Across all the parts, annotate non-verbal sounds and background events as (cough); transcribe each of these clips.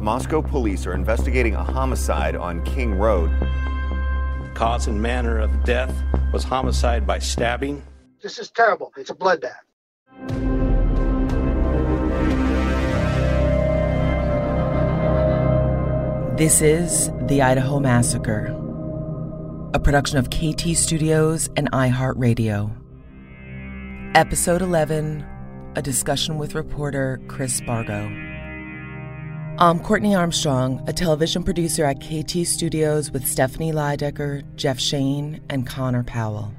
Moscow police are investigating a homicide on King Road. Cause and manner of death was homicide by stabbing. This is terrible. It's a bloodbath. This is The Idaho Massacre, a production of KT Studios and iHeartRadio. Episode 11 A discussion with reporter Chris Spargo. I'm Courtney Armstrong, a television producer at KT Studios with Stephanie Lydecker, Jeff Shane, and Conor Powell.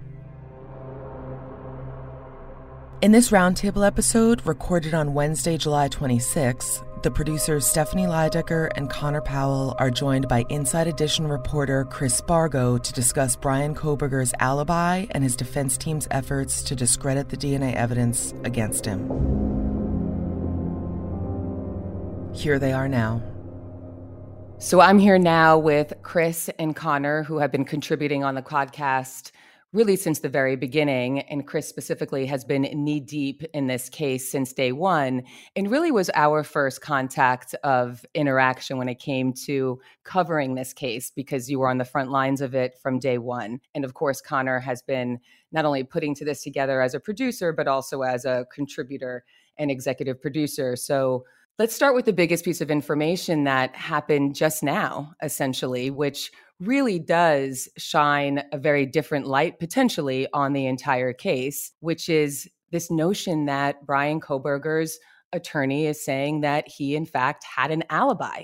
In this roundtable episode, recorded on Wednesday, July 26, the producers Stephanie Lydecker and Conor Powell are joined by Inside Edition reporter Chris Spargo to discuss Bryan Kohberger's alibi and his defense team's efforts to discredit the DNA evidence against him. Here they are now. So I'm here now with Chris and Conor, who have been contributing on the podcast really since the very beginning. And Chris specifically has been knee deep in this case since day one, and really was our first contact of interaction when it came to covering this case because you were on the front lines of it from day one. And of course, Conor has been not only putting to this together as a producer, but also as a contributor and executive producer. So Let's start with the biggest piece of information that happened just now, essentially, which really does shine a very different light potentially on the entire case, which is this notion that Bryan Kohberger's attorney is saying that he, in fact, had an alibi.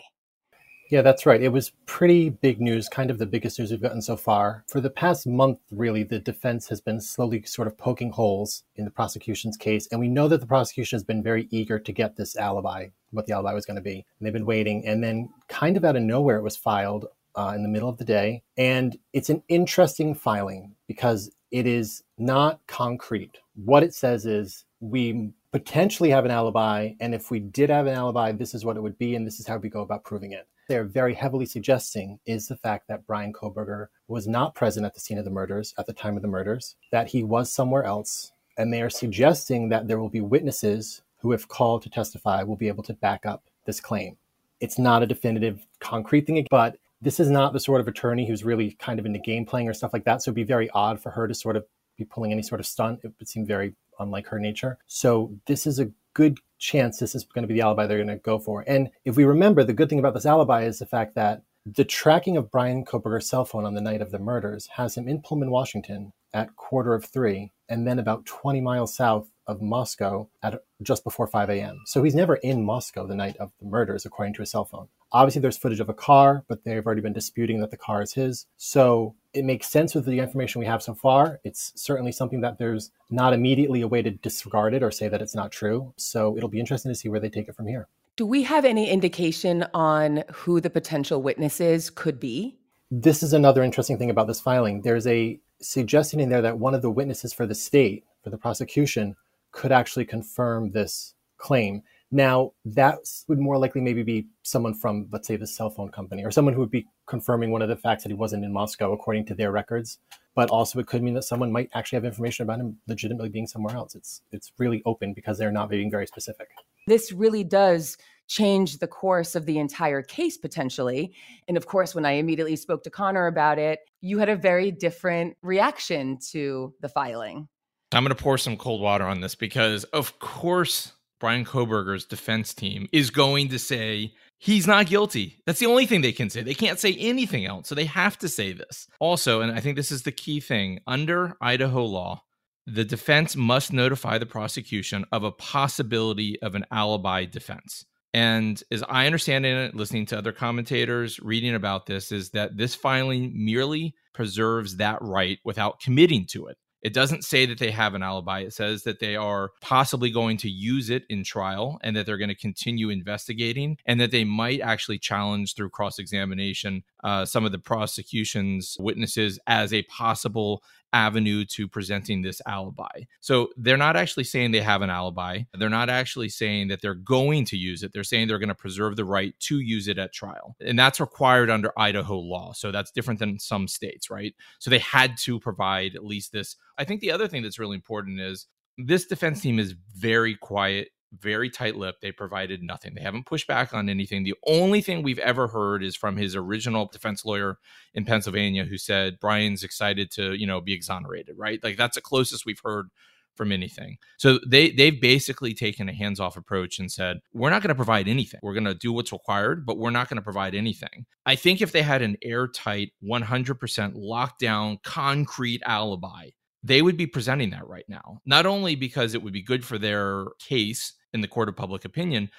Yeah, that's right. It was pretty big news, kind of the biggest news we've gotten so far. For the past month, really, the defense has been slowly sort of poking holes in the prosecution's case. And we know that the prosecution has been very eager to get this alibi, what the alibi was going to be. And they've been waiting. And then, kind of out of nowhere, it was filed uh, in the middle of the day. And it's an interesting filing because it is not concrete. What it says is we potentially have an alibi. And if we did have an alibi, this is what it would be. And this is how we go about proving it they're very heavily suggesting is the fact that Bryan Kohberger was not present at the scene of the murders at the time of the murders, that he was somewhere else. And they are suggesting that there will be witnesses who if called to testify, will be able to back up this claim. It's not a definitive, concrete thing, but this is not the sort of attorney who's really kind of into game playing or stuff like that. So it'd be very odd for her to sort of be pulling any sort of stunt. It would seem very unlike her nature. So this is a good chance this is going to be the alibi they're going to go for. And if we remember, the good thing about this alibi is the fact that the tracking of Bryan Kohberger's cell phone on the night of the murders has him in Pullman, Washington at quarter of three, and then about 20 miles south of Moscow at just before 5 a.m. So he's never in Moscow the night of the murders, according to his cell phone. Obviously, there's footage of a car, but they've already been disputing that the car is his. So it makes sense with the information we have so far. It's certainly something that there's not immediately a way to disregard it or say that it's not true. So it'll be interesting to see where they take it from here. Do we have any indication on who the potential witnesses could be? This is another interesting thing about this filing. There's a suggestion in there that one of the witnesses for the state, for the prosecution, could actually confirm this claim. Now, that would more likely maybe be someone from, let's say, the cell phone company or someone who would be confirming one of the facts that he wasn't in Moscow according to their records. But also, it could mean that someone might actually have information about him legitimately being somewhere else. It's it's really open because they're not being very specific. This really does change the course of the entire case potentially. And of course, when I immediately spoke to Conor about it, you had a very different reaction to the filing. I'm going to pour some cold water on this because, of course, Bryan Kohberger's defense team is going to say he's not guilty. That's the only thing they can say. They can't say anything else. So they have to say this. Also, and I think this is the key thing under Idaho law, the defense must notify the prosecution of a possibility of an alibi defense. And as I understand it, listening to other commentators, reading about this, is that this filing merely preserves that right without committing to it. It doesn't say that they have an alibi. It says that they are possibly going to use it in trial and that they're going to continue investigating and that they might actually challenge through cross examination uh, some of the prosecution's witnesses as a possible avenue to presenting this alibi. So they're not actually saying they have an alibi. They're not actually saying that they're going to use it. They're saying they're going to preserve the right to use it at trial. And that's required under Idaho law. So that's different than some states, right? So they had to provide at least this. I think the other thing that's really important is this defense team is very quiet very tight lipped. They provided nothing. They haven't pushed back on anything. The only thing we've ever heard is from his original defense lawyer in Pennsylvania who said Bryan's excited to, you know, be exonerated, right? Like that's the closest we've heard from anything. So they they've basically taken a hands-off approach and said, we're not going to provide anything. We're going to do what's required, but we're not going to provide anything. I think if they had an airtight 100% lockdown concrete alibi they would be presenting that right now. Not only because it would be good for their case in the court of public opinion,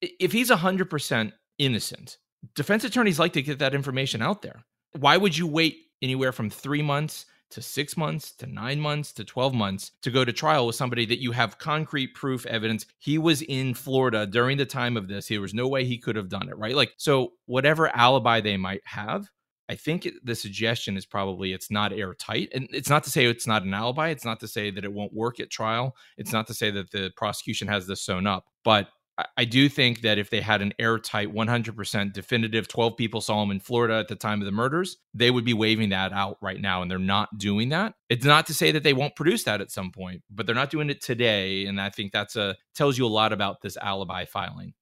if he's 100% innocent, defense attorneys like to get that information out there. Why would you wait anywhere from three months to six months to nine months to 12 months to go to trial with somebody that you have concrete proof evidence he was in Florida during the time of this. There was no way he could have done it, right? Like, so whatever alibi they might have, I think the suggestion is probably it's not airtight. And it's not to say it's not an alibi. It's not to say that it won't work at trial. It's not to say that the prosecution has this sewn up. But I do think that if they had an airtight, 100% definitive, 12 people saw him in Florida at the time of the murders, they would be waving that out right now. And they're not doing that. It's not to say that they won't produce that at some point, but they're not doing it today. And I think that's a tells you a lot about this alibi filing.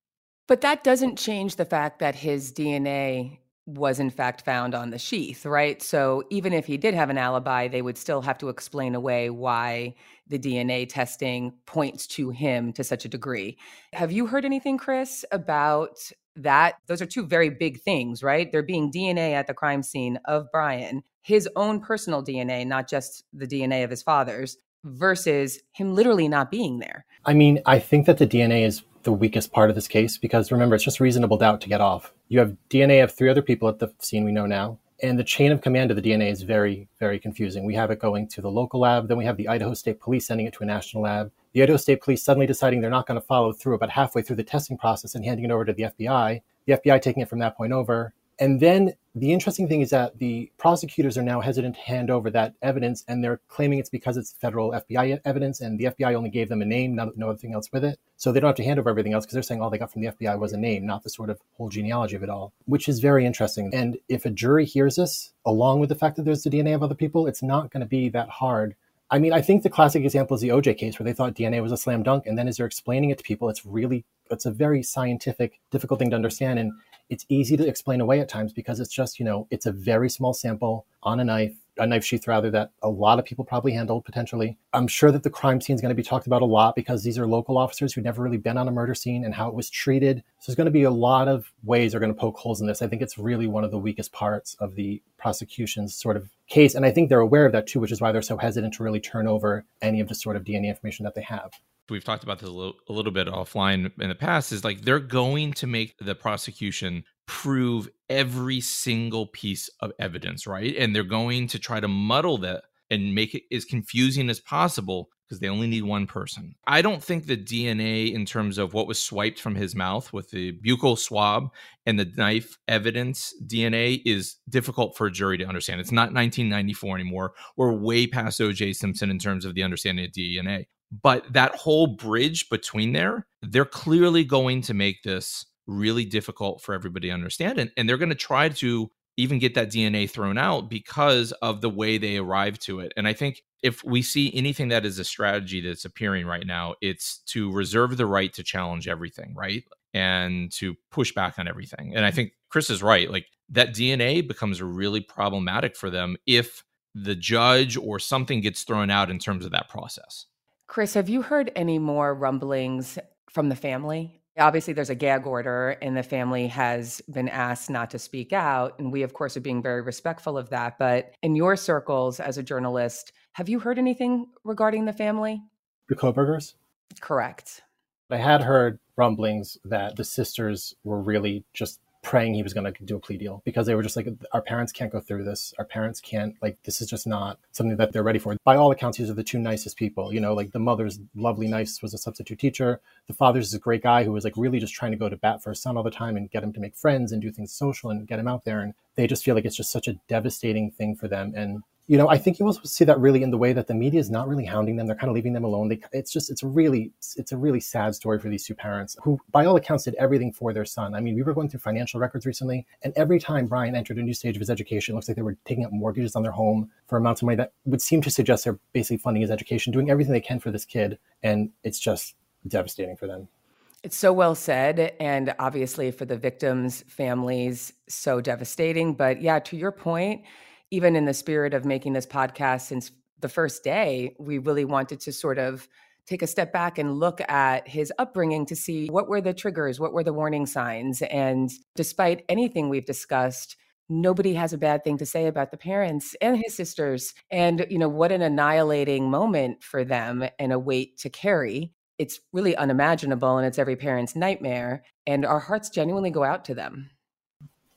But that doesn't change the fact that his DNA was in fact found on the sheath, right? So even if he did have an alibi, they would still have to explain away why the DNA testing points to him to such a degree. Have you heard anything, Chris, about that? Those are two very big things, right? There being DNA at the crime scene of Brian, his own personal DNA, not just the DNA of his father's, versus him literally not being there. I mean, I think that the DNA is the weakest part of this case because remember, it's just reasonable doubt to get off you have DNA of three other people at the scene we know now. And the chain of command of the DNA is very, very confusing. We have it going to the local lab, then we have the Idaho State Police sending it to a national lab. The Idaho State Police suddenly deciding they're not going to follow through about halfway through the testing process and handing it over to the FBI. The FBI taking it from that point over. And then the interesting thing is that the prosecutors are now hesitant to hand over that evidence, and they're claiming it's because it's federal FBI evidence, and the FBI only gave them a name, no, no other thing else with it. So they don't have to hand over everything else because they're saying all they got from the FBI was a name, not the sort of whole genealogy of it all, which is very interesting. And if a jury hears this, along with the fact that there's the DNA of other people, it's not going to be that hard I mean, I think the classic example is the OJ case where they thought DNA was a slam dunk. And then as they're explaining it to people, it's really, it's a very scientific, difficult thing to understand. And it's easy to explain away at times because it's just, you know, it's a very small sample on a knife a knife sheath rather that a lot of people probably handled potentially. I'm sure that the crime scene is going to be talked about a lot because these are local officers who've never really been on a murder scene and how it was treated. So there's going to be a lot of ways they're going to poke holes in this. I think it's really one of the weakest parts of the prosecution's sort of case. And I think they're aware of that too, which is why they're so hesitant to really turn over any of the sort of DNA information that they have we've talked about this a little, a little, bit offline in the past is like they're going to make the prosecution prove every single piece of evidence, right? And they're going to try to muddle that and make it as confusing as possible because they only need one person. I don't think the DNA, in terms of what was swiped from his mouth with the buccal swab and the knife evidence DNA, is difficult for a jury to understand. It's not 1994 anymore. We're way past OJ Simpson in terms of the understanding of DNA. But that whole bridge between there, they're clearly going to make this really difficult for everybody to understand. And, and they're going to try to even get that DNA thrown out because of the way they arrive to it. And I think if we see anything that is a strategy that's appearing right now, it's to reserve the right to challenge everything, right? And to push back on everything. And I think Chris is right. Like that DNA becomes really problematic for them if the judge or something gets thrown out in terms of that process. Chris, have you heard any more rumblings from the family Obviously, there's a gag order, and the family has been asked not to speak out. And we, of course, are being very respectful of that. But in your circles as a journalist, have you heard anything regarding the family? The Kohbergers? Correct. I had heard rumblings that the sisters were really just praying he was going to do a plea deal because they were just like, our parents can't go through this. Our parents can't, like, this is just not something that they're ready for. By all accounts, these are the two nicest people. You know, like the mother's lovely, nice, was a substitute teacher. The father's is a great guy who was like really just trying to go to bat for his son all the time and get him to make friends and do things social and get him out there. And they just feel like it's just such a devastating thing for them. And you know, I think you also see that really in the way that the media is not really hounding them. They're kind of leaving them alone. They, it's just, it's really, it's a really sad story for these two parents who, by all accounts, did everything for their son. I mean, we were going through financial records recently, and every time Bryan entered a new stage of his education, it looks like they were taking up mortgages on their home for amounts of money that would seem to suggest they're basically funding his education, doing everything they can for this kid, and it's just devastating for them. It's so well said. And obviously, for the victims' families, so devastating. But yeah, to your point, even in the spirit of making this podcast since the first day, we really wanted to sort of take a step back and look at his upbringing to see what were the triggers, what were the warning signs. And despite anything we've discussed, nobody has a bad thing to say about the parents and his sisters. And, you know, what an annihilating moment for them and a weight to carry. It's really unimaginable and it's every parent's nightmare. And our hearts genuinely go out to them.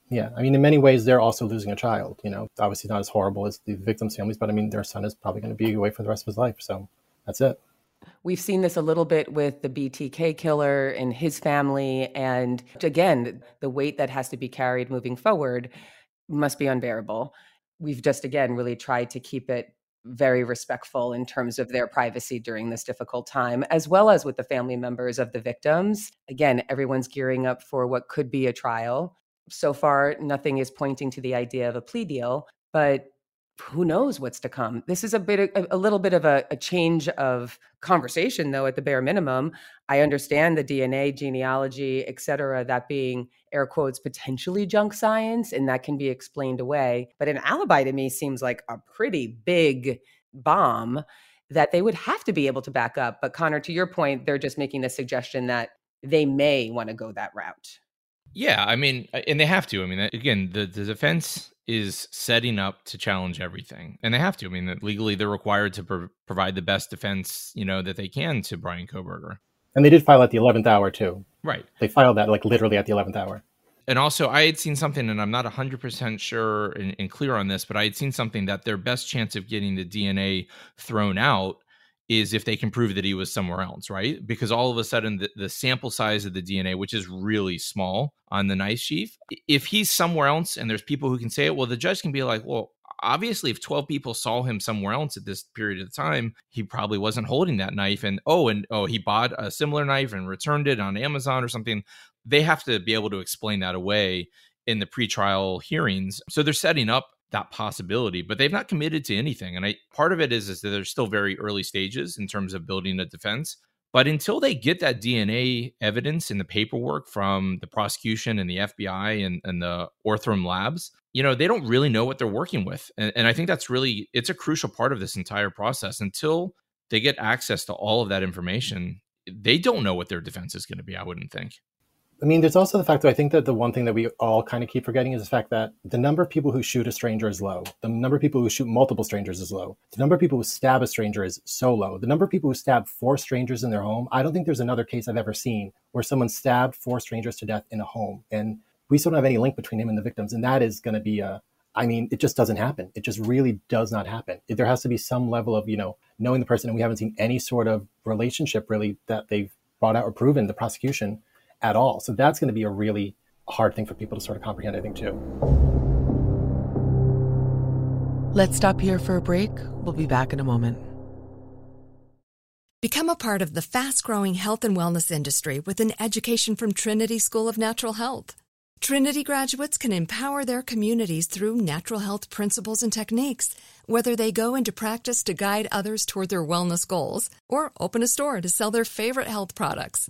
Yeah, I mean, in many ways, they're also losing a child. You know, obviously not as horrible as the victims' families, but I mean, their son is probably going to be away for the rest of his life. So that's it. We've seen this a little bit with the BTK killer and his family. And again, the weight that has to be carried moving forward must be unbearable. We've just, again, really tried to keep it very respectful in terms of their privacy during this difficult time, as well as with the family members of the victims. Again, everyone's gearing up for what could be a trial so far, nothing is pointing to the idea of a plea deal, but who knows what's to come. This is a bit, a, a little bit of a, a, change of conversation, though. At the bare minimum, I understand the DNA, genealogy, et cetera, that being air quotes potentially junk science, and that can be explained away. But an alibi to me seems like a pretty big bomb that they would have to be able to back up. But Conor, to your point, they're just making the suggestion that they may want to go that route. Yeah, I mean, and they have to. I mean, again, the, the defense is setting up to challenge everything, and they have to. I mean, legally, they're required to pro- provide the best defense, you know, that they can to Bryan Kohberger. And they did file at the eleventh hour too. Right. They filed that like literally at the eleventh hour. And also, I had seen something, and I'm not 100% sure and, and clear on this, but I had seen something that their best chance of getting the DNA thrown out is if they can prove that he was somewhere else, right? Because all of a sudden, the, the, sample size of the DNA, which is really small on the knife sheath, if he's somewhere else and there's people who can say it, well, the judge can be like, well, obviously, if 12 people saw him somewhere else at this period of time, he probably wasn't holding that knife. And oh, and oh, he bought a similar knife and returned it on Amazon or something. They have to be able to explain that away in the pretrial hearings. So they're setting up that possibility, but they've not committed to anything. And I part of it is, is that they're still very early stages in terms of building a defense. But until they get that DNA evidence in the paperwork from the prosecution and the FBI and, and the Othram labs, you know, they don't really know what they're working with. And, and I think that's really, it's a crucial part of this entire process. Until they get access to all of that information, they don't know what their defense is going to be, I wouldn't think. I mean, there's also the fact that I think that the one thing that we all kind of keep forgetting is the fact that the number of people who shoot a stranger is low. The number of people who shoot multiple strangers is low. The number of people who stab a stranger is so low. The number of people who stab four strangers in their home, I don't think there's another case I've ever seen where someone stabbed four strangers to death in a home. And we still don't have any link between him and the victims. And that is going to be a, I mean, it just doesn't happen. It just really does not happen. There has to be some level of, you know, knowing the person. And we haven't seen any sort of relationship really that they've brought out or proven the prosecution at all. So that's going to be a really hard thing for people to sort of comprehend, I think, too. Let's stop here for a break. We'll be back in a moment. Become a part of the fast growing health and wellness industry with an education from Trinity School of Natural Health. Trinity graduates can empower their communities through natural health principles and techniques, whether they go into practice to guide others toward their wellness goals or open a store to sell their favorite health products.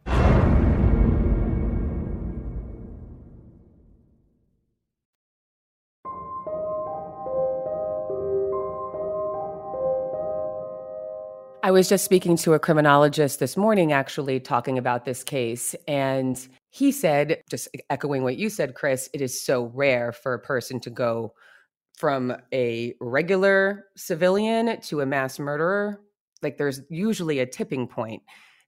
I was just speaking to a criminologist this morning, actually, talking about this case. And he said, just echoing what you said, Chris, it is so rare for a person to go from a regular civilian to a mass murderer. Like there's usually a tipping point.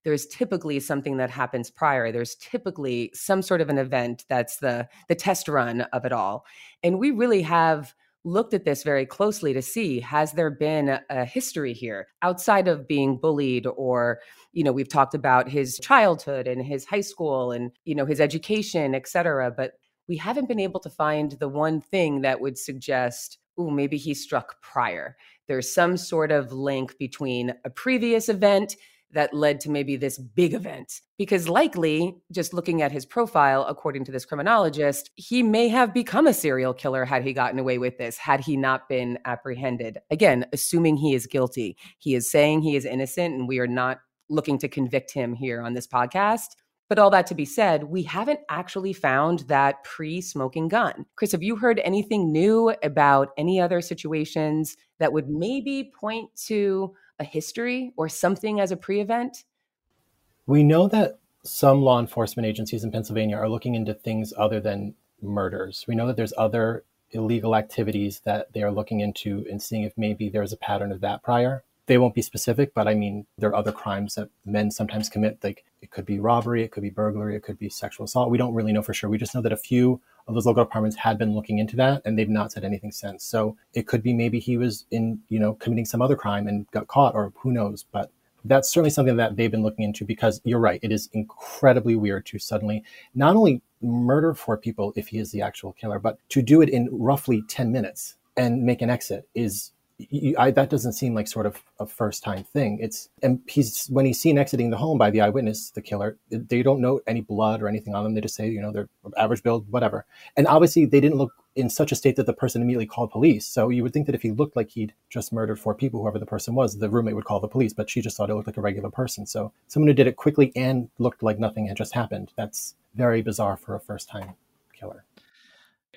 There's typically something that happens prior. There's typically some sort of an event that's the the test run of it all. And we really have looked at this very closely to see has there been a history here outside of being bullied or you know we've talked about his childhood and his high school and you know his education et cetera but we haven't been able to find the one thing that would suggest oh maybe he struck prior. There's some sort of link between a previous event that led to maybe this big event. Because likely, just looking at his profile, according to this criminologist, he may have become a serial killer had he gotten away with this, had he not been apprehended. Again, assuming he is guilty. He is saying he is innocent, and we are not looking to convict him here on this podcast. But all that to be said, we haven't actually found that pre smoking gun. Chris, have you heard anything new about any other situations that would maybe point to a history or something as a pre event? We know that some law enforcement agencies in Pennsylvania are looking into things other than murders. We know that there's other illegal activities that they are looking into and seeing if maybe there's a pattern of that prior. They won't be specific, but I mean, there are other crimes that men sometimes commit. Like it could be robbery, it could be burglary, it could be sexual assault. We don't really know for sure. We just know that a few of those local departments had been looking into that and they've not said anything since. So it could be maybe he was in, you know, committing some other crime and got caught or who knows. But that's certainly something that they've been looking into because you're right. It is incredibly weird to suddenly not only murder four people if he is the actual killer, but to do it in roughly 10 minutes and make an exit is you, I, that doesn't seem like sort of a first time thing. It's and he's when he's seen exiting the home by the eyewitness, the killer. They don't note any blood or anything on them. They just say, you know, they're average build, whatever. And obviously, they didn't look in such a state that the person immediately called police. So you would think that if he looked like he'd just murdered four people, whoever the person was, the roommate would call the police. But she just thought it looked like a regular person. So someone who did it quickly and looked like nothing had just happened. That's very bizarre for a first time killer.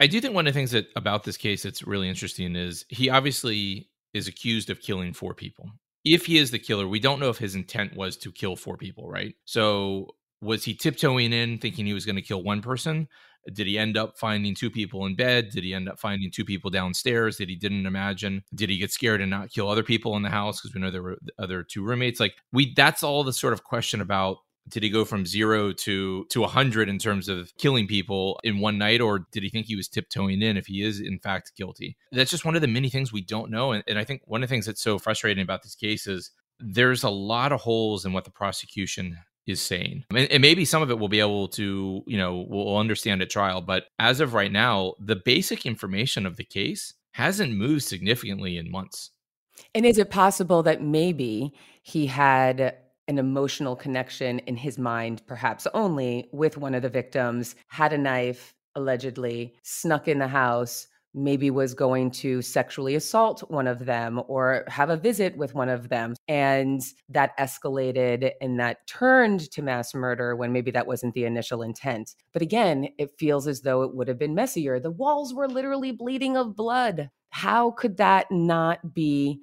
I do think one of the things that about this case that's really interesting is he obviously is accused of killing four people. If he is the killer, we don't know if his intent was to kill four people, right? So was he tiptoeing in thinking he was going to kill one person? Did he end up finding two people in bed? Did he end up finding two people downstairs that he didn't imagine? Did he get scared and not kill other people in the house because we know there were other two roommates? Like we that's all the sort of question about did he go from zero to to a hundred in terms of killing people in one night or did he think he was tiptoeing in if he is in fact guilty? That's just one of the many things we don't know and, and i think one of the things that's so frustrating about this case is there's a lot of holes in what the prosecution is saying. And, and maybe some of it we'll be able to you know we'll understand at trial but as of right now the basic information of the case hasn't moved significantly in months. And is it possible that maybe he had an emotional connection in his mind, perhaps only with one of the victims, had a knife, allegedly, snuck in the house, maybe was going to sexually assault one of them or have a visit with one of them. And that escalated and that turned to mass murder when maybe that wasn't the initial intent. But again, it feels as though it would have been messier. The walls were literally bleeding of blood. How could that not be?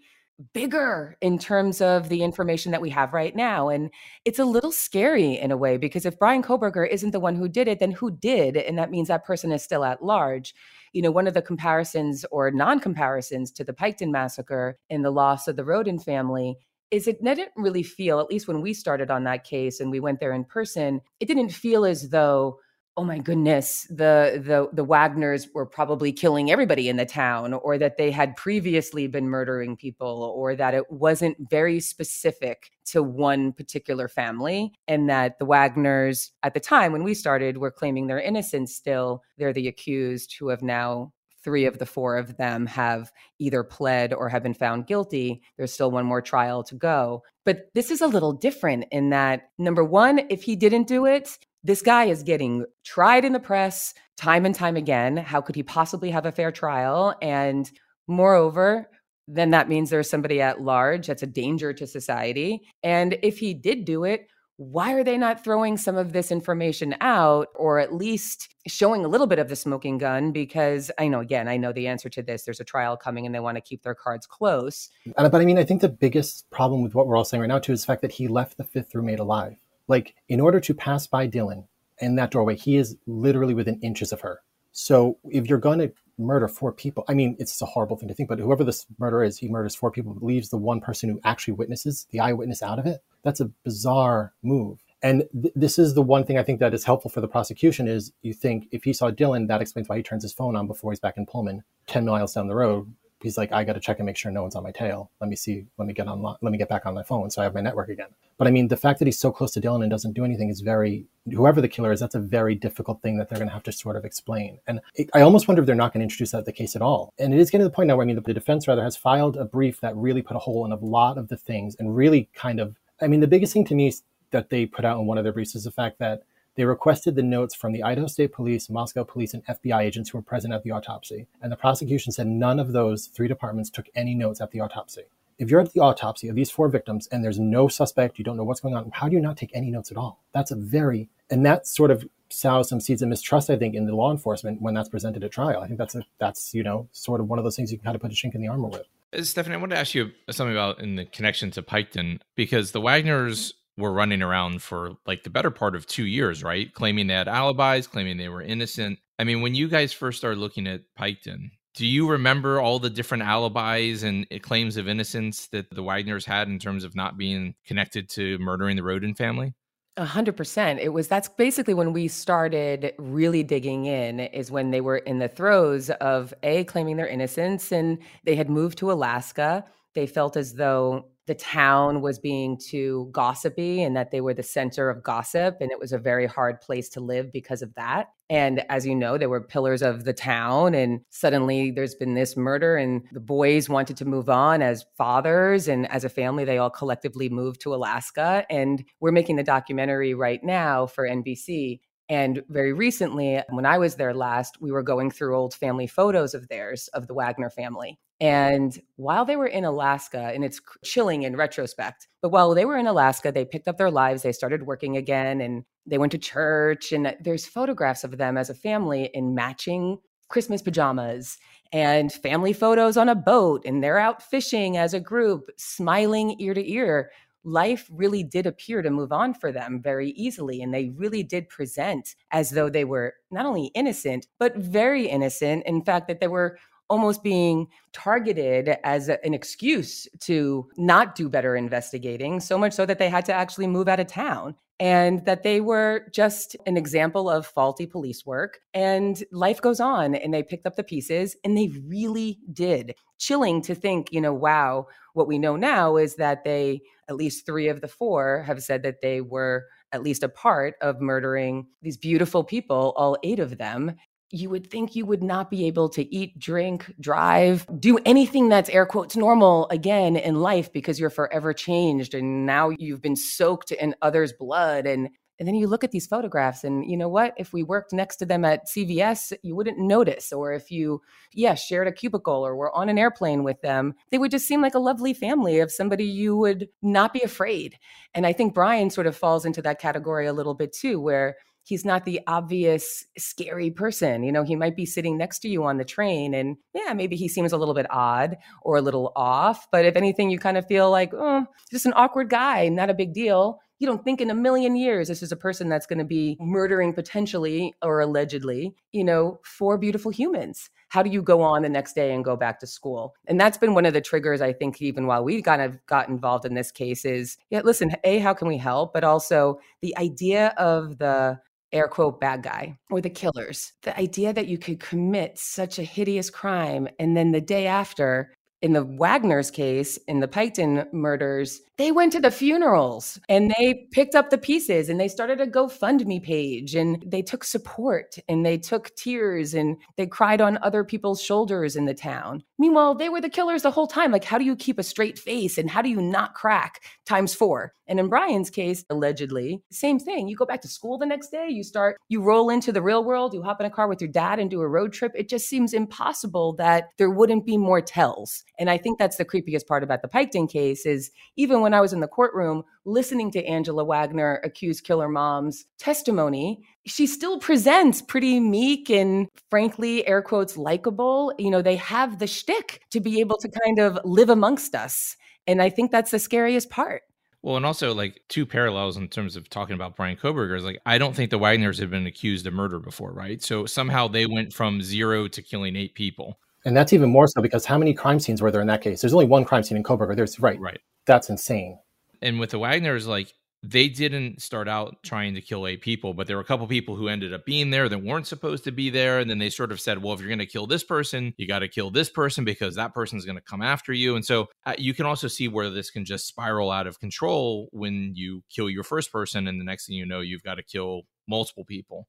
Bigger in terms of the information that we have right now. And it's a little scary in a way because if Bryan Kohberger isn't the one who did it, then who did? And that means that person is still at large. You know, one of the comparisons or non comparisons to the Piketon massacre and the loss of the Rhoden family is it didn't really feel, at least when we started on that case and we went there in person, it didn't feel as though oh my goodness the the the wagners were probably killing everybody in the town or that they had previously been murdering people or that it wasn't very specific to one particular family and that the wagners at the time when we started were claiming their innocence still they're the accused who have now three of the four of them have either pled or have been found guilty. There's still one more trial to go. But this is a little different in that, number one, if he didn't do it, this guy is getting tried in the press time and time again. How could he possibly have a fair trial? And moreover, then that means there's somebody at large that's a danger to society. And if he did do it, why are they not throwing some of this information out or at least showing a little bit of the smoking gun? Because I know, again, I know the answer to this. There's a trial coming and they want to keep their cards close. But I mean, I think the biggest problem with what we're all saying right now, too, is the fact that he left the fifth roommate alive. Like, in order to pass by Dylan in that doorway, he is literally within inches of her. So if you're going to murder four people, I mean, it's a horrible thing to think, but whoever this murderer is, he murders four people, leaves the one person who actually witnesses, the eyewitness, out of it. That's a bizarre move. And th- this is the one thing I think that is helpful for the prosecution is you think if he saw Dylan, that explains why he turns his phone on before he's back in Pullman, 10 miles down the road, he's like, I got to check and make sure no one's on my tail. Let me see. Let me get on. Let me get back on my phone so I have my network again. But I mean, the fact that he's so close to Dylan and doesn't do anything is very. Whoever the killer is, that's a very difficult thing that they're going to have to sort of explain. And it, I almost wonder if they're not going to introduce that the case at all. And it is getting to the point now where I mean, the, the defense rather has filed a brief that really put a hole in a lot of the things and really kind of. I mean, the biggest thing to me that they put out in one of their briefs is the fact that they requested the notes from the Idaho State Police, Moscow Police, and FBI agents who were present at the autopsy. And the prosecution said none of those three departments took any notes at the autopsy. If you're at the autopsy of these four victims and there's no suspect, you don't know what's going on, how do you not take any notes at all? That's a very, and that sort of sows some seeds of mistrust, I think, in the law enforcement when that's presented at trial. I think that's a, that's, you know, sort of one of those things you can kind of put a chink in the armor with. Uh, Stephanie, I wanted to ask you something about in the connection to Piketon because the Wagners were running around for like the better part of two years, right? Claiming they had alibis, claiming they were innocent. I mean, when you guys first started looking at Piketon, do you remember all the different alibis and eh, claims of innocence that the Wagners had in terms of not being connected to murdering the Rhoden family? A hundred percent. It was that's basically when we started really digging in, is when they were in the throes of A, claiming their innocence, and they had moved to Alaska. They felt as though the town was being too gossipy and that they were the center of gossip and it was a very hard place to live because of that. And as you know they were pillars of the town and suddenly there's been this murder and the boys wanted to move on as fathers and as a family they all collectively moved to Alaska. And we're making the documentary right now for NBC and very recently, when I was there last, we were going through old family photos of theirs, of the Wagner family. And while they were in Alaska, and it's chilling in retrospect, but while they were in Alaska, they picked up their lives, they started working again, and they went to church. And there's photographs of them as a family in matching Christmas pajamas and family photos on a boat. And they're out fishing as a group, smiling ear to ear life really did appear to move on for them very easily. And they really did present as though they were not only innocent, but very innocent. In fact, that they were almost being targeted as a, an excuse to not do better investigating, so much so that they had to actually move out of town. And that they were just an example of faulty police work. And life goes on, and they picked up the pieces, and they really did. Chilling to think, you know, wow, what we know now is that they, at least three of the four, have said that they were at least a part of murdering these beautiful people, all eight of them you would think you would not be able to eat, drink, drive, do anything that's air quotes normal again in life because you're forever changed and now you've been soaked in others' blood. And and then you look at these photographs and you know what? If we worked next to them at CVS you wouldn't notice. Or if you yeah shared a cubicle or were on an airplane with them they would just seem like a lovely family of somebody you would not be afraid. And I think Bryan sort of falls into that category a little bit too where he's not the obvious scary person. You know, he might be sitting next to you on the train and yeah, maybe he seems a little bit odd or a little off. But if anything, you kind of feel like, oh, just an awkward guy, not a big deal. You don't think in a million years this is a person that's going to be murdering potentially or allegedly, you know, four beautiful humans. How do you go on the next day and go back to school? And that's been one of the triggers, I think, even while we kind of got involved in this case is, yeah, listen, A, how can we help? But also the idea of the air quote bad guy or the killers. The idea that you could commit such a hideous crime and then the day after in the Wagner's case, in the Piketon murders, they went to the funerals and they picked up the pieces and they started a GoFundMe page and they took support and they took tears and they cried on other people's shoulders in the town. Meanwhile, they were the killers the whole time. Like, how do you keep a straight face and how do you not crack times four? And in Bryan's case, allegedly, same thing. You go back to school the next day, you start, you roll into the real world, you hop in a car with your dad and do a road trip. It just seems impossible that there wouldn't be more tells. And I think that's the creepiest part about the Piketon case is even when I was in the courtroom listening to Angela Wagner accused killer mom's testimony, she still presents pretty meek and frankly, air quotes, likable. You know, they have the shtick to be able to kind of live amongst us. And I think that's the scariest part. Well, and also like two parallels in terms of talking about Bryan Kohberger is like I don't think the Wagners had been accused of murder before, right? So somehow they went from zero to killing eight people. And that's even more so because how many crime scenes were there in that case? There's only one crime scene in Kohberger. There's right. Right. That's insane. And with the Wagners, like they didn't start out trying to kill eight people, but there were a couple people who ended up being there that weren't supposed to be there. And then they sort of said, well, if you're going to kill this person, you got to kill this person because that person's going to come after you. And so uh, you can also see where this can just spiral out of control when you kill your first person. And the next thing you know, you've got to kill multiple people.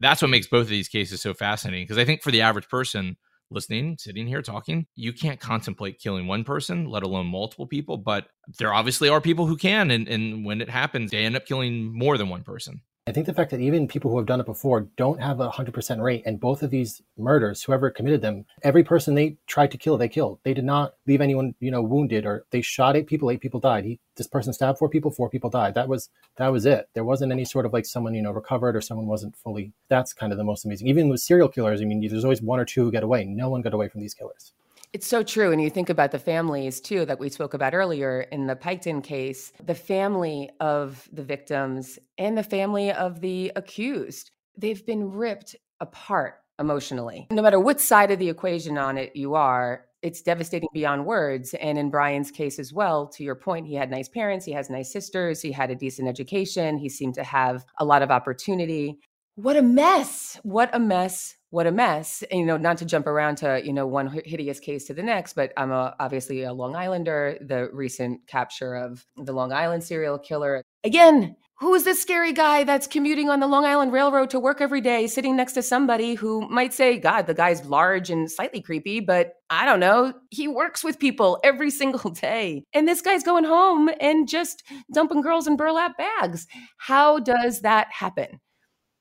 That's what makes both of these cases so fascinating because I think for the average person, listening, sitting here talking, you can't contemplate killing one person, let alone multiple people. But there obviously are people who can. And, and when it happens, they end up killing more than one person. I think the fact that even people who have done it before don't have a 100% rate, and both of these murders, whoever committed them, every person they tried to kill, they killed. They did not leave anyone, you know, wounded, or they shot eight people, eight people died. He, this person stabbed four people, four people died. That was that was it. There wasn't any sort of like someone, you know, recovered or someone wasn't fully. That's kind of the most amazing. Even with serial killers, I mean, there's always one or two who get away. No one got away from these killers. It's so true. And you think about the families too that we spoke about earlier in the Piketon case, the family of the victims and the family of the accused. They've been ripped apart emotionally. No matter what side of the equation on it you are, it's devastating beyond words. And in Bryan's case as well, to your point, he had nice parents, he has nice sisters, he had a decent education, he seemed to have a lot of opportunity. What a mess. What a mess what a mess. And, you know, not to jump around to, you know, one hideous case to the next, but I'm a, obviously a Long Islander, the recent capture of the Long Island serial killer. Again, who is this scary guy that's commuting on the Long Island Railroad to work every day, sitting next to somebody who might say, God, the guy's large and slightly creepy, but I don't know, he works with people (laughs) every single day. And this guy's going home and just dumping girls in burlap bags. How does that happen?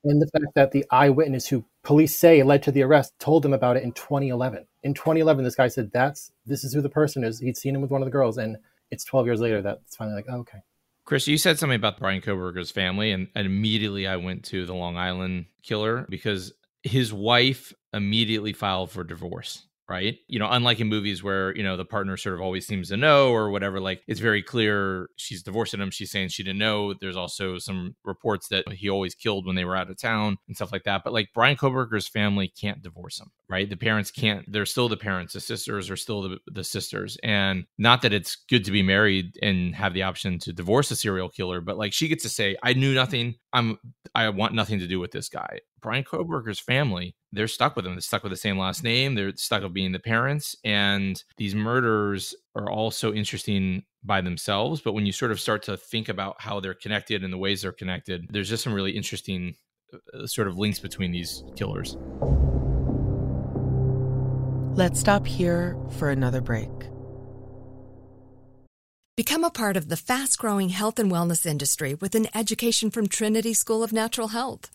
And the fact that the eyewitness who police say led to the arrest told them about it in 2011. In 2011, this guy said, "That's this is who the person is." He'd seen him with one of the girls, and it's 12 years later that's finally like, oh, "Okay." Chris, you said something about Bryan Kohberger's family, and, and immediately I went to the Long Island killer because his wife immediately filed for divorce right? You know, unlike in movies where, you know, the partner sort of always seems to know or whatever, like it's very clear she's divorcing him. She's saying she didn't know. There's also some reports that he always killed when they were out of town and stuff like that. But like Bryan Kohberger's family can't divorce him, right? The parents can't, they're still the parents. The sisters are still the, the sisters. And not that it's good to be married and have the option to divorce a serial killer, but like she gets to say, I knew nothing. I'm, I want nothing to do with this guy. Bryan Kohberger's family, they're stuck with him. They're stuck with the same last name. They're stuck with being the parents. And these murders are all so interesting by themselves. But when you sort of start to think about how they're connected and the ways they're connected, there's just some really interesting uh, sort of links between these killers. Let's stop here for another break. Become a part of the fast growing health and wellness industry with an education from Trinity School of Natural Health.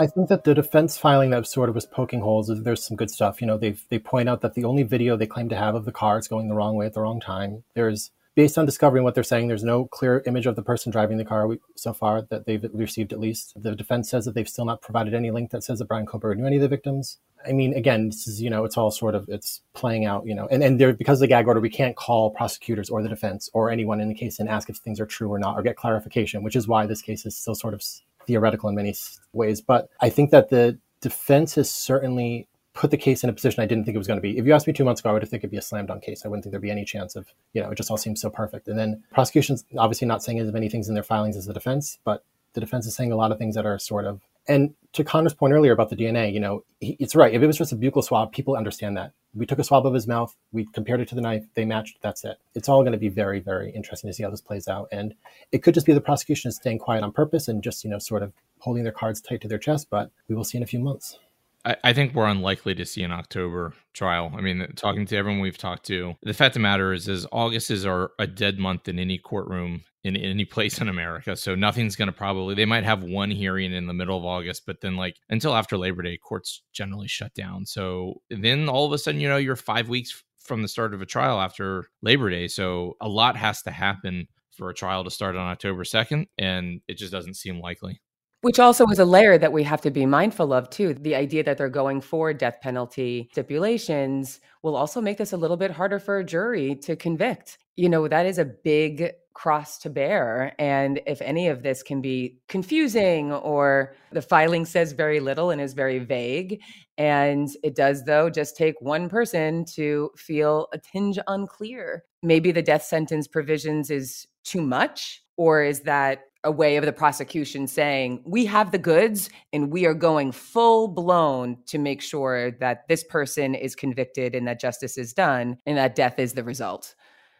I think that the defense filing that sort of was poking holes, there's some good stuff. You know, they they point out that the only video they claim to have of the car is going the wrong way at the wrong time. There's based on discovering what they're saying, there's no clear image of the person driving the car so far that they've received at least. The defense says that they've still not provided any link that says that Bryan Kohberger knew any of the victims. I mean, again, this is, you know, it's all sort of, it's playing out, you know, and, and there, because of the gag order, we can't call prosecutors or the defense or anyone in the case and ask if things are true or not or get clarification, which is why this case is still sort of theoretical in many ways. But I think that the defense has certainly put the case in a position I didn't think it was going to be. If you asked me two months ago, I would have think it'd be a slam dunk case. I wouldn't think there'd be any chance of, you know, it just all seems so perfect. And then prosecution's obviously not saying as many things in their filings as the defense, but the defense is saying a lot of things that are sort of and to Conor's point earlier about the DNA, you know, he, it's right. If it was just a buccal swab, people understand that. We took a swab of his mouth, we compared it to the knife, they matched, that's it. It's all going to be very, very interesting to see how this plays out. And it could just be the prosecution is staying quiet on purpose and just, you know, sort of holding their cards tight to their chest, but we will see in a few months. I, I think we're unlikely to see an October trial. I mean, talking to everyone we've talked to, the fact of the matter is, is August is our, a dead month in any courtroom in, any (laughs) place in America. So nothing's going to probably, they might have one hearing in the middle of August, but then like until after Labor Day, courts generally shut down. So then all of a sudden, you know, you're five weeks from the start of a trial after Labor Day. So a lot has to happen for a trial to start on October 2nd, and it just doesn't seem likely. Which also is a layer that we have to be mindful of, too. The idea that they're going for death penalty stipulations will also make this a little bit harder for a jury to convict. You know, that is a big cross to bear. And if any of this can be confusing or the filing says very little and is very vague, and it does, though, just take one person to feel a tinge unclear. Maybe the death sentence provisions is too much, or is that a way of the prosecution saying, we have the goods and we are going full blown to make sure that this person is convicted and that justice is done and that death is the result.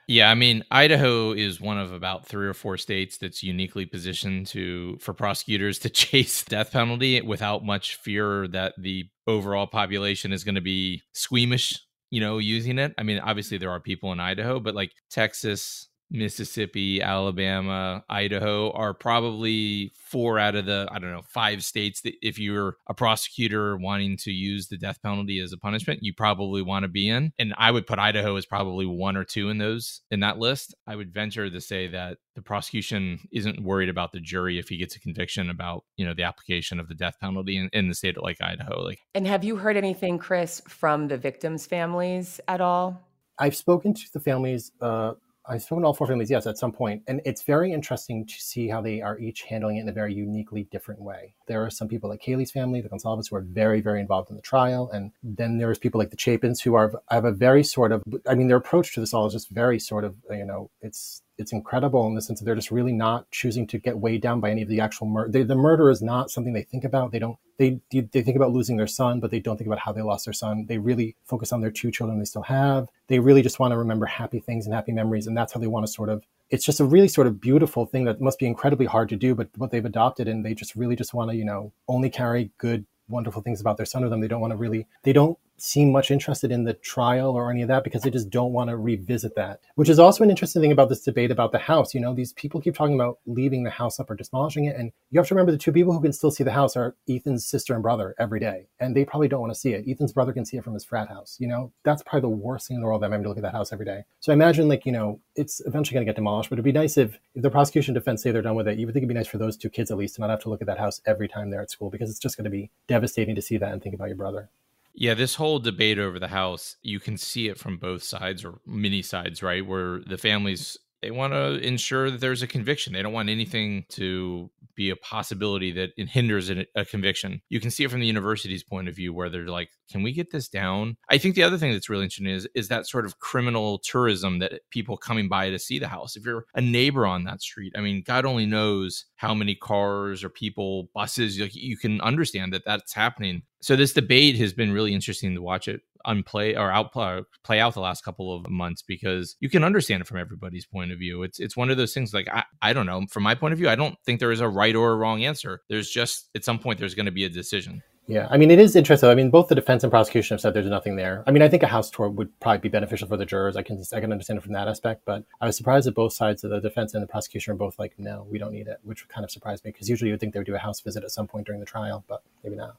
Yeah, I mean, Idaho is one of about three or four states that's uniquely positioned to for prosecutors to (laughs) chase death penalty without much fear that the overall population is going to be squeamish, you know, using it. I mean, obviously there are people in Idaho, but like Texas, Mississippi, Alabama, Idaho are probably four out of the, I don't know, five states that if you're a prosecutor wanting to use the death penalty as a punishment, you probably want to be in. And I would put Idaho as probably one or two in those in that list. I would venture to say that the prosecution isn't worried about the jury if he gets a conviction about, you know, the application of the death penalty in, in the state of like Idaho. Like And have you heard anything, Chris, from the victims' families at all? I've spoken to the families uh, I've spoken to all four families, yes, at some point. And it's very interesting to see how they are each handling it in a very uniquely different way. There are some people like Kaylee's family, the Gonsalves, who are very, very involved in the trial. And then there's people like the Chapins who are have a very sort of I mean, their approach to this all is just very sort of, you know, it's it's incredible in the sense that they're just really not choosing to get weighed down by any of the actual murder. The murder is not something they think about. They don't. They they think about losing their son, but they don't think about how they lost their son. They really focus on their two children they still have. They really just want to remember happy things and happy memories, and that's how they want to sort of. It's just a really sort of beautiful thing that must be incredibly hard to do, but what they've adopted, and they just really just want to you know only carry good wonderful things about their son with them. They don't want to really, they don't seem much interested in the trial or any of that because they just don't want to revisit that. Which is also an interesting thing about this debate about the house. You know, these people keep talking about leaving the house up or demolishing it. And you have to remember the two people who can still see the house are Ethan's sister and brother every day. And they probably don't want to see it. Ethan's brother can see it from his frat house. You know, that's probably the worst thing in the world, them having to look at that house every day. So I imagine, like, you know, it's eventually going to get demolished, but it'd be nice if, if the prosecution defense say they're done with it. You would think it'd be nice for those two kids at least to not have to look at that house every time they're at school because it's just going to be devastating to see that and think about your brother. Yeah, this whole debate over the house, you can see it from both sides or many sides, right? Where the families they want to ensure that there's a conviction. They don't want anything to be a possibility that it hinders a, conviction. You can see it from the university's point of view, where they're like, "Can we get this down?" I think the other thing that's really interesting is is that sort of criminal tourism that people coming by to see the house. If you're a neighbor on that street, I mean, God only knows how many cars or people, buses. Like you can understand that that's happening. So this debate has been really interesting to watch it unplay or outplay uh, play out the last couple of months because you can understand it from everybody's point of view. It's it's one of those things like I, I don't know. From my point of view, I don't think there is a right or a wrong answer. There's just at some point there's going to be a decision. Yeah, I mean, it is interesting. I mean, both the defense and prosecution have said there's nothing there. I mean, I think a house tour would probably be beneficial for the jurors. I can I can understand it from that aspect, but I was surprised that both sides of the defense and the prosecution are both like, no, we don't need it, which kind of surprised me because usually you would think they would do a house visit at some point during the trial, but maybe not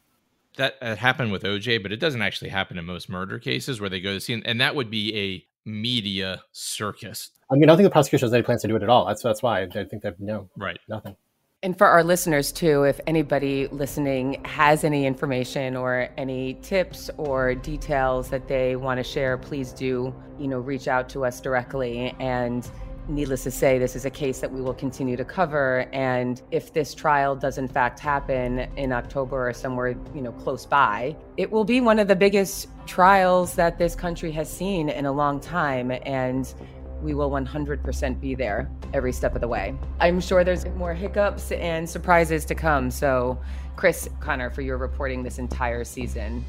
that uh, happened with OJ, but it doesn't actually happen in most murder cases where they go to see, and that would be a media circus. I mean, I don't think the prosecution has any plans to do it at all. That's that's why I think that no, right, nothing. And for our listeners too, if anybody listening has any information or any tips or details that they want to share, please do, you know, reach out to us directly. And needless to say, this is a case that we will continue to cover. And if this trial does in fact happen in October or somewhere, you know, close by, it will be one of the biggest trials that this country has seen in a long time. And we will 100% be there every step of the way. I'm sure there's more hiccups and surprises to come. So, Chris Conor, for your reporting this entire season,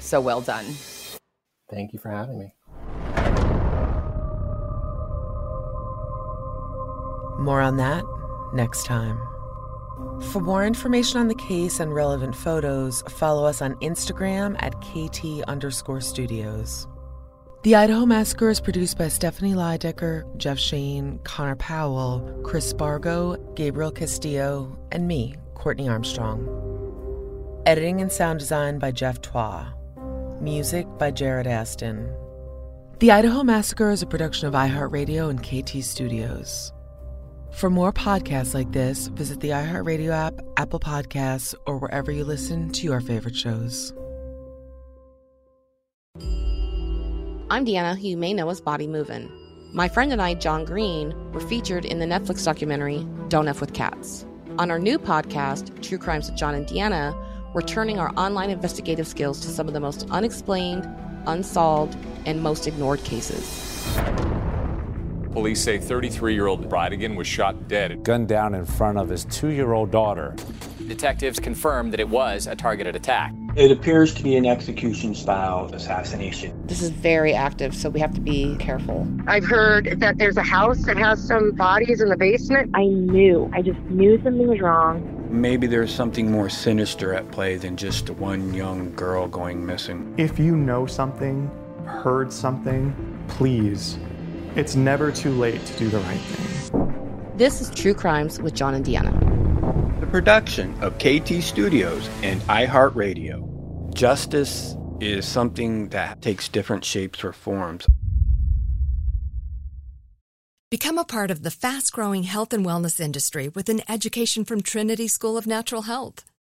so well done. Thank you for having me. More on that next time. For more information on the case and relevant photos, follow us on Instagram at KT underscore studios. The Idaho Massacre is produced by Stephanie Lydecker, Jeff Shane, Conor Powell, Chris Spargo, Gabriel Castillo, and me, Courtney Armstrong. Editing and sound design by Jeff Twa. Music by Jared Aston. The Idaho Massacre is a production of iHeartRadio and KT Studios. For more podcasts like this, visit the iHeartRadio app, Apple Podcasts, or wherever you listen to your favorite shows. I'm Deanna, who you may know as Body Movin'. My friend and I, John Green, were featured in the Netflix documentary Don't F with Cats. On our new podcast, True Crimes with John and Deanna, we're turning our online investigative skills to some of the most unexplained, unsolved, and most ignored cases. Police say 33 year old Bridegan was shot dead. Gunned down in front of his two year old daughter. Detectives confirmed that it was a targeted attack. It appears to be an execution style assassination. This is very active, so we have to be careful. I've heard that there's a house that has some bodies in the basement. I knew. I just knew something was wrong. Maybe there's something more sinister at play than just one young girl going missing. If you know something, heard something, please, it's never too late to do the right thing. This is True Crimes with John and Deanna. The production of KT Studios and iHeartRadio. Justice is something that takes different shapes or forms. Become a part of the fast growing health and wellness industry with an education from Trinity School of Natural Health.